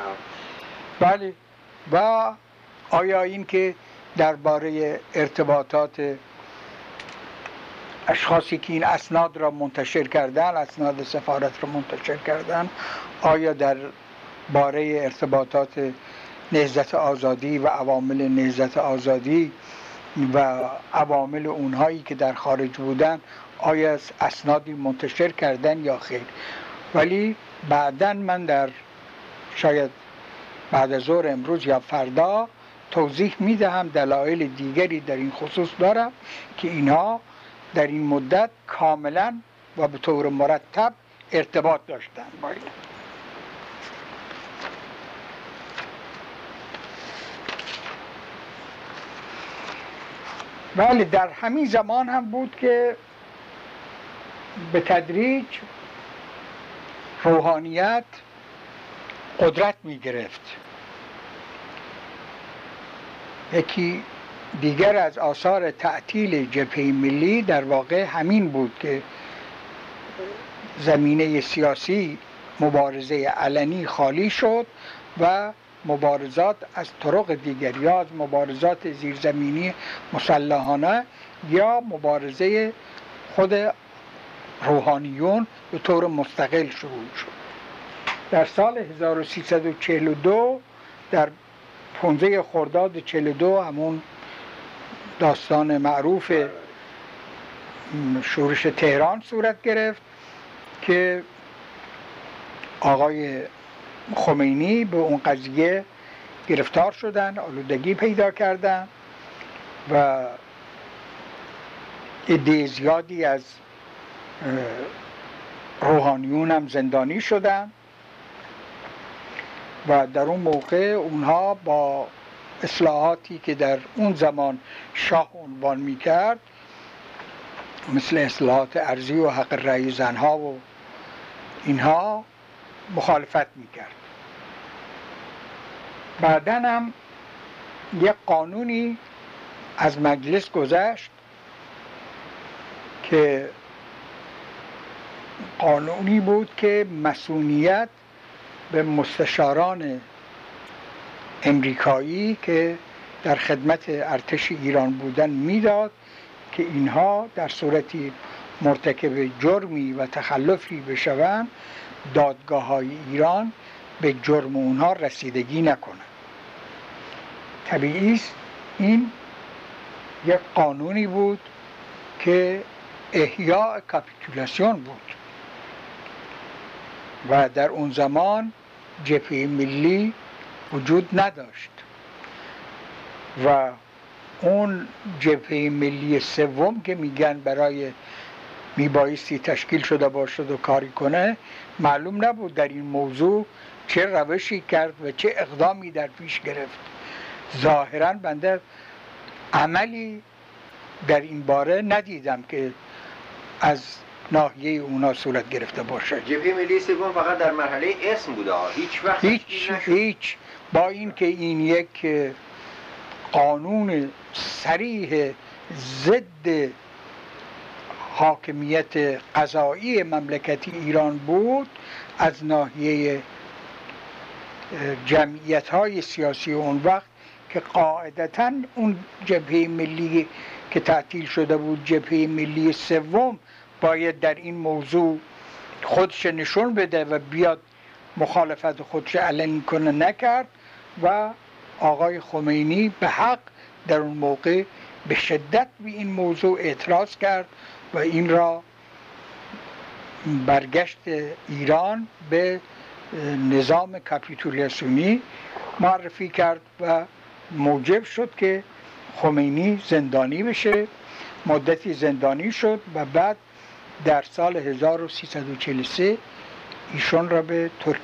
بله. و آیا این که درباره ارتباطات اشخاصی که این اسناد را منتشر کردن اسناد سفارت را منتشر کردن آیا در باره ارتباطات نهزت آزادی و عوامل نهزت آزادی و عوامل اونهایی که در خارج بودن آیا اسنادی منتشر کردن یا خیر؟ ولی بعدا من در شاید بعد از ظهر امروز یا فردا توضیح می‌دهم دلایل دیگری در این خصوص دارم که اینها در این مدت کاملا و به طور مرتب ارتباط داشتن. با این در همین زمان هم بود که به تدریج روحانیت قدرت می گرفت یکی دیگر از آثار تعطیل جبهه ملی در واقع همین بود که زمینه سیاسی مبارزه علنی خالی شد و مبارزات از طرق دیگر یا از مبارزات زیرزمینی مسلحانه یا مبارزه خود روحانیون به طور مستقل شروع شد. در سال 1342 در 15 خرداد 42 همون داستان معروف شورش تهران صورت گرفت که آقای خمینی به اون قضیه گرفتار شدن آلودگی پیدا کردن و عده زیادی از روحانیون هم زندانی شدن و در اون موقع اونها با اصلاحاتی که در اون زمان شاه عنوان می کرد مثل اصلاحات ارزی و حق رأی زنها و اینها مخالفت می کرد بعدا هم یک قانونی از مجلس گذشت که قانونی بود که مسئولیت به مستشاران امریکایی که در خدمت ارتش ایران بودن می‌داد که اینها در صورتی مرتکب جرمی و تخلفی بشوند دادگاه های ایران به جرم اونها رسیدگی نکنند. طبیعی است این یک قانونی بود که احیاء کاپیتولاسیون بود و در اون زمان جبهه ملی وجود نداشت. و اون جبهه ملی سوم که میگن برای میبایستی تشکیل شده باشد و کاری کنه معلوم نبود در این موضوع چه روشی کرد و چه اقدامی در پیش گرفت. ظاهرا بنده عملی در این باره ندیدم که از ناحیه اونا صورت گرفته باشه جبهه ملی سوم فقط در مرحله اسم بوده؟ هیچ وقت هیچ هیچ. با اینکه این یک قانون سریح ضد حاکمیت قضایی مملکتی ایران بود از ناحیه جمعیت های سیاسی اون وقت که قاعدتا اون جبهه ملی که تعطیل شده بود جبهه ملی سوم باید در این موضوع خودش نشون بده و بیاد مخالفت خودش علنی کنه نکرد. و آقای خمینی به حق در اون موقع به شدت به این موضوع اعتراض کرد و این را برگشت ایران به نظام کپیتولیاسیونی معرفی کرد و موجب شد که خمینی زندانی بشه. مدتی زندانی شد و بعد در سال 1343 ایشون را به ترکیه